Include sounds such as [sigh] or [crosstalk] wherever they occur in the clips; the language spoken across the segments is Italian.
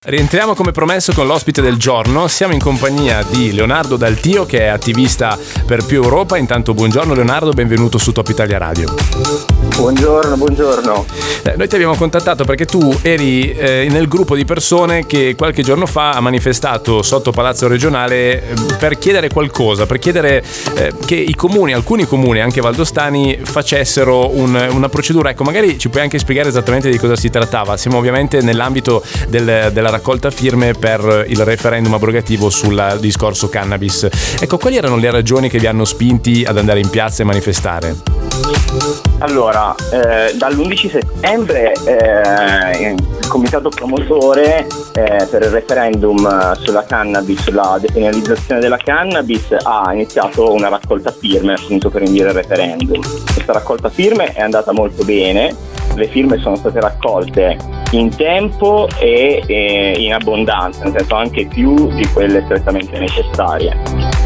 Rientriamo come promesso con l'ospite del giorno. Siamo in compagnia di Leonardo Daltio, che è attivista per più Europa. Intanto, buongiorno Leonardo, benvenuto su Top Italia Radio. Buongiorno, buongiorno. Eh, noi ti abbiamo contattato perché tu eri eh, nel gruppo di persone che qualche giorno fa ha manifestato sotto Palazzo Regionale eh, per chiedere qualcosa, per chiedere eh, che i comuni, alcuni comuni, anche valdostani, facessero un, una procedura. Ecco, magari ci puoi anche spiegare esattamente di cosa si trattava. Siamo ovviamente nell'ambito del, della raccolta firme per il referendum abrogativo sul discorso cannabis. Ecco, quali erano le ragioni che vi hanno spinti ad andare in piazza e manifestare? Allora, eh, dall'11 settembre eh, il comitato promotore eh, per il referendum sulla cannabis, sulla depenalizzazione della cannabis, ha iniziato una raccolta firme appunto per indire il referendum. Questa raccolta firme è andata molto bene, le firme sono state raccolte in tempo e, e in abbondanza, nel senso anche più di quelle strettamente necessarie.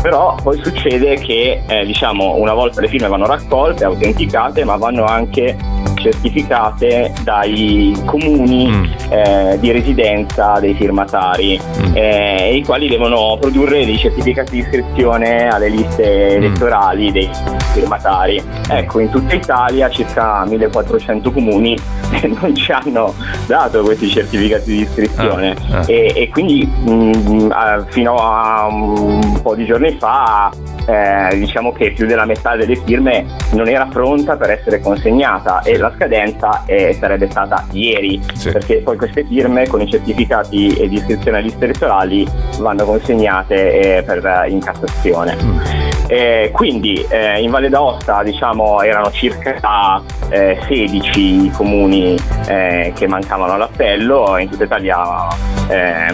Però poi succede che eh, diciamo una volta le firme vanno raccolte, autenticate, ma vanno anche certificate dai comuni mm. eh, di residenza dei firmatari, mm. eh, i quali devono produrre dei certificati di iscrizione alle liste mm. elettorali dei firmatari. Ecco, in tutta Italia circa 1400 comuni [laughs] non ci hanno dato questi certificati di iscrizione ah, ah. E, e, quindi mh, fino a un po' di giorni fa eh, diciamo che più della metà delle firme non era pronta per essere consegnata e la scadenza eh, sarebbe stata ieri sì. perché poi queste firme con i certificati di iscrizione alle liste elettorali vanno consegnate eh, per, in Cassazione. Mm. Eh, quindi eh, in Valle d'Aosta diciamo, erano circa 16 eh, comuni che mancavano all'appello, in tutta Italia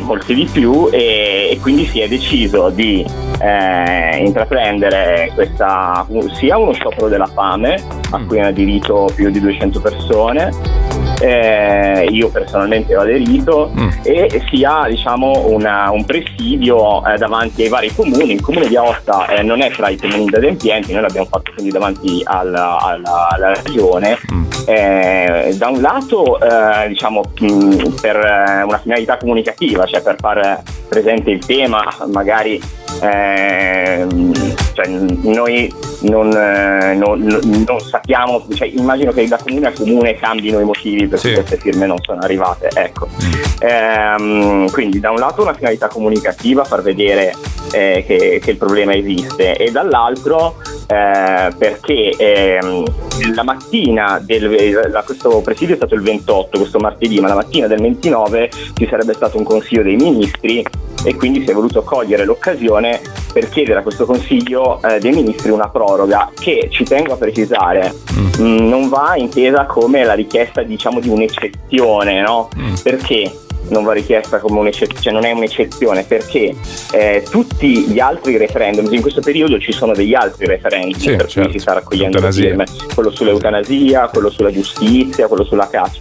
molti di più e, e, quindi si è deciso di intraprendere prendere questa, sia uno sciopero della fame a mm. cui hanno aderito più di 200 persone eh, io personalmente ho aderito mm. e sia diciamo una, un presidio eh, davanti ai vari comuni il comune di Aosta eh, non è tra i comuni inadempienti noi l'abbiamo fatto quindi davanti alla, alla, alla regione mm. Eh, da un lato eh, diciamo mh, mm, per eh, una finalità comunicativa cioè per far presente il tema magari cioè, noi non, eh, non, non sappiamo, cioè, immagino che da comune a comune cambino i motivi per cui sì. queste firme non sono arrivate. Ecco. Mm. Ehm, quindi da un lato una finalità comunicativa, far vedere eh, che, che, il problema esiste e dall'altro eh, perché ehm, la mattina del, la, questo presidio è stato il 28, questo martedì, ma la mattina del 29 ci sarebbe stato un consiglio dei ministri e quindi si è voluto cogliere l'occasione per chiedere a questo Consiglio eh, dei Ministri una proroga che, ci tengo a precisare, mm. mh, mm, non va intesa come la richiesta diciamo di un'eccezione, no? Mm. Perché? Non va richiesta come un'eccezione, cioè non è un'eccezione perché eh, tutti gli altri referendum, in questo periodo ci sono degli altri referendum sì, per certo. cui si sta raccogliendo firme, quello sull'eutanasia, quello sulla giustizia, quello sulla caccia.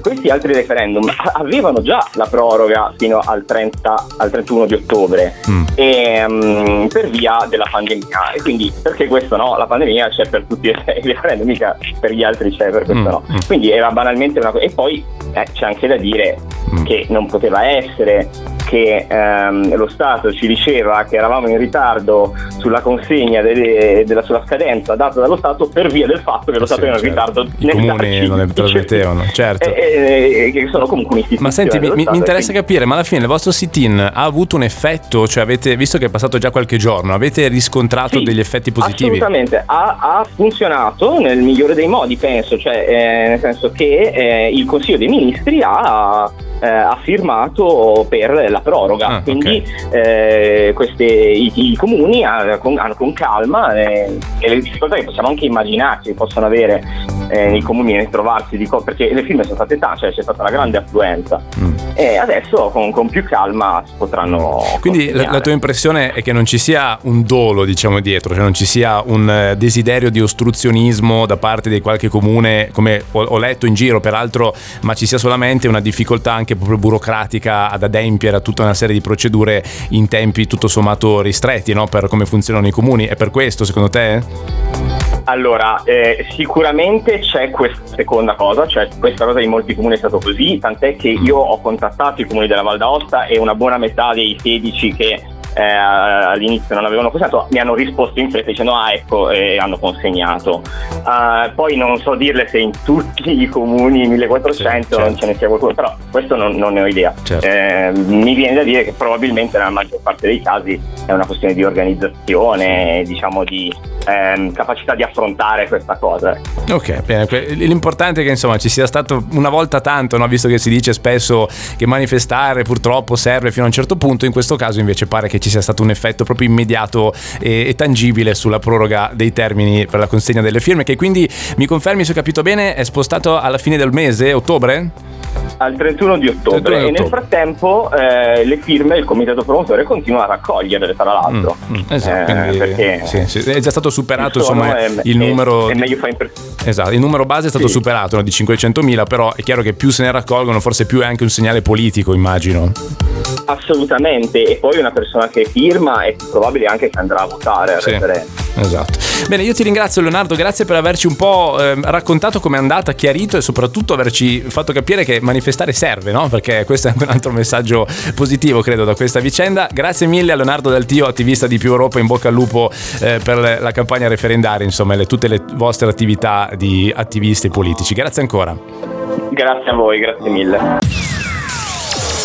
Questi altri referendum avevano già la proroga fino al, 30, al 31 di ottobre mm. e, um, per via della pandemia e quindi perché questo no? La pandemia c'è per tutti i referendum, mica per gli altri c'è, per questo mm. no. Mm. Quindi era banalmente una cosa. E poi eh, c'è anche da dire che non poteva essere che ehm, lo Stato ci diceva che eravamo in ritardo sulla consegna delle, della sua scadenza data dallo Stato per via del fatto che lo Stato era in certo. ritardo i comuni non ne trasmettevano certo. e, e, che sono comunque un'istituzione ma senti mi, mi, interessa quindi... capire ma alla fine il vostro sit-in ha avuto un effetto? Cioè avete visto che è passato già qualche giorno avete riscontrato sì, degli effetti positivi? assolutamente. Ha, ha, funzionato nel migliore dei modi penso. Cioè eh, nel senso che eh, il Consiglio dei Ministri ha eh, ha firmato per la proroga. Ah, Quindi okay. eh, queste, i, i, comuni hanno con, hanno con calma eh, e le difficoltà che possiamo anche immaginarci che possono avere eh, nei comuni e trovarsi di co- perché le firme sono state tante, cioè c'è stata una grande affluenza mm. e adesso con, con, più calma si potranno. Quindi la, la, tua impressione è che non ci sia un dolo, diciamo, dietro, cioè non ci sia un eh, desiderio di ostruzionismo da parte di qualche comune, come ho, ho letto in giro peraltro, ma ci sia solamente una difficoltà anche proprio burocratica ad adempiere a tutta una serie di procedure in tempi tutto sommato ristretti no? per come funzionano i comuni. È per questo secondo te? Allora, eh, sicuramente c'è questa seconda cosa, cioè questa cosa in molti comuni è stato così, tant'è che io ho contattato i comuni della Val d'Aosta e una buona metà dei 16 che eh, all'inizio non avevano consegnato, mi hanno risposto in fretta dicendo ah ecco e hanno consegnato. Uh, poi non so dirle se in tutti i comuni 1400 sì, certo. non ce ne sia qualcuno, però questo non, non ne ho idea. Certo. Eh, mi viene da dire che probabilmente nella maggior parte dei casi è una questione di organizzazione, diciamo di ehm, capacità di affrontare questa cosa. Ok, bene. L'importante è che insomma ci sia stato una volta tanto, no? visto che si dice spesso che manifestare purtroppo serve fino a un certo punto, in questo caso invece pare che ci sia stato un effetto proprio immediato e, e tangibile sulla proroga dei termini per la consegna delle firme, che quindi mi confermi se ho capito bene è spostato alla fine del mese, ottobre? Al 31 di ottobre. 31 e nel frattempo eh, le firme il comitato promotore continua a raccoglierle tra l'altro. Mm, mm, esatto, eh, perché sì, sì, è già stato superato insomma è, il numero è, è in esatto il numero base è stato sì. superato no, di 500.000 però è chiaro che più se ne raccolgono forse più è anche un segnale politico immagino. Assolutamente e poi una persona che firma è probabile anche che andrà a votare al referendum Esatto. Bene, io ti ringrazio Leonardo, grazie per averci un po' eh, raccontato com'è andata, chiarito e soprattutto averci fatto capire che manifestare serve, no? Perché questo è anche un altro messaggio positivo, credo, da questa vicenda. Grazie mille a Leonardo Daltio, attivista di Più Europa, in bocca al lupo eh, per la campagna referendaria, insomma, le, tutte le vostre attività di attivisti politici. Grazie ancora. Grazie a voi, grazie mille.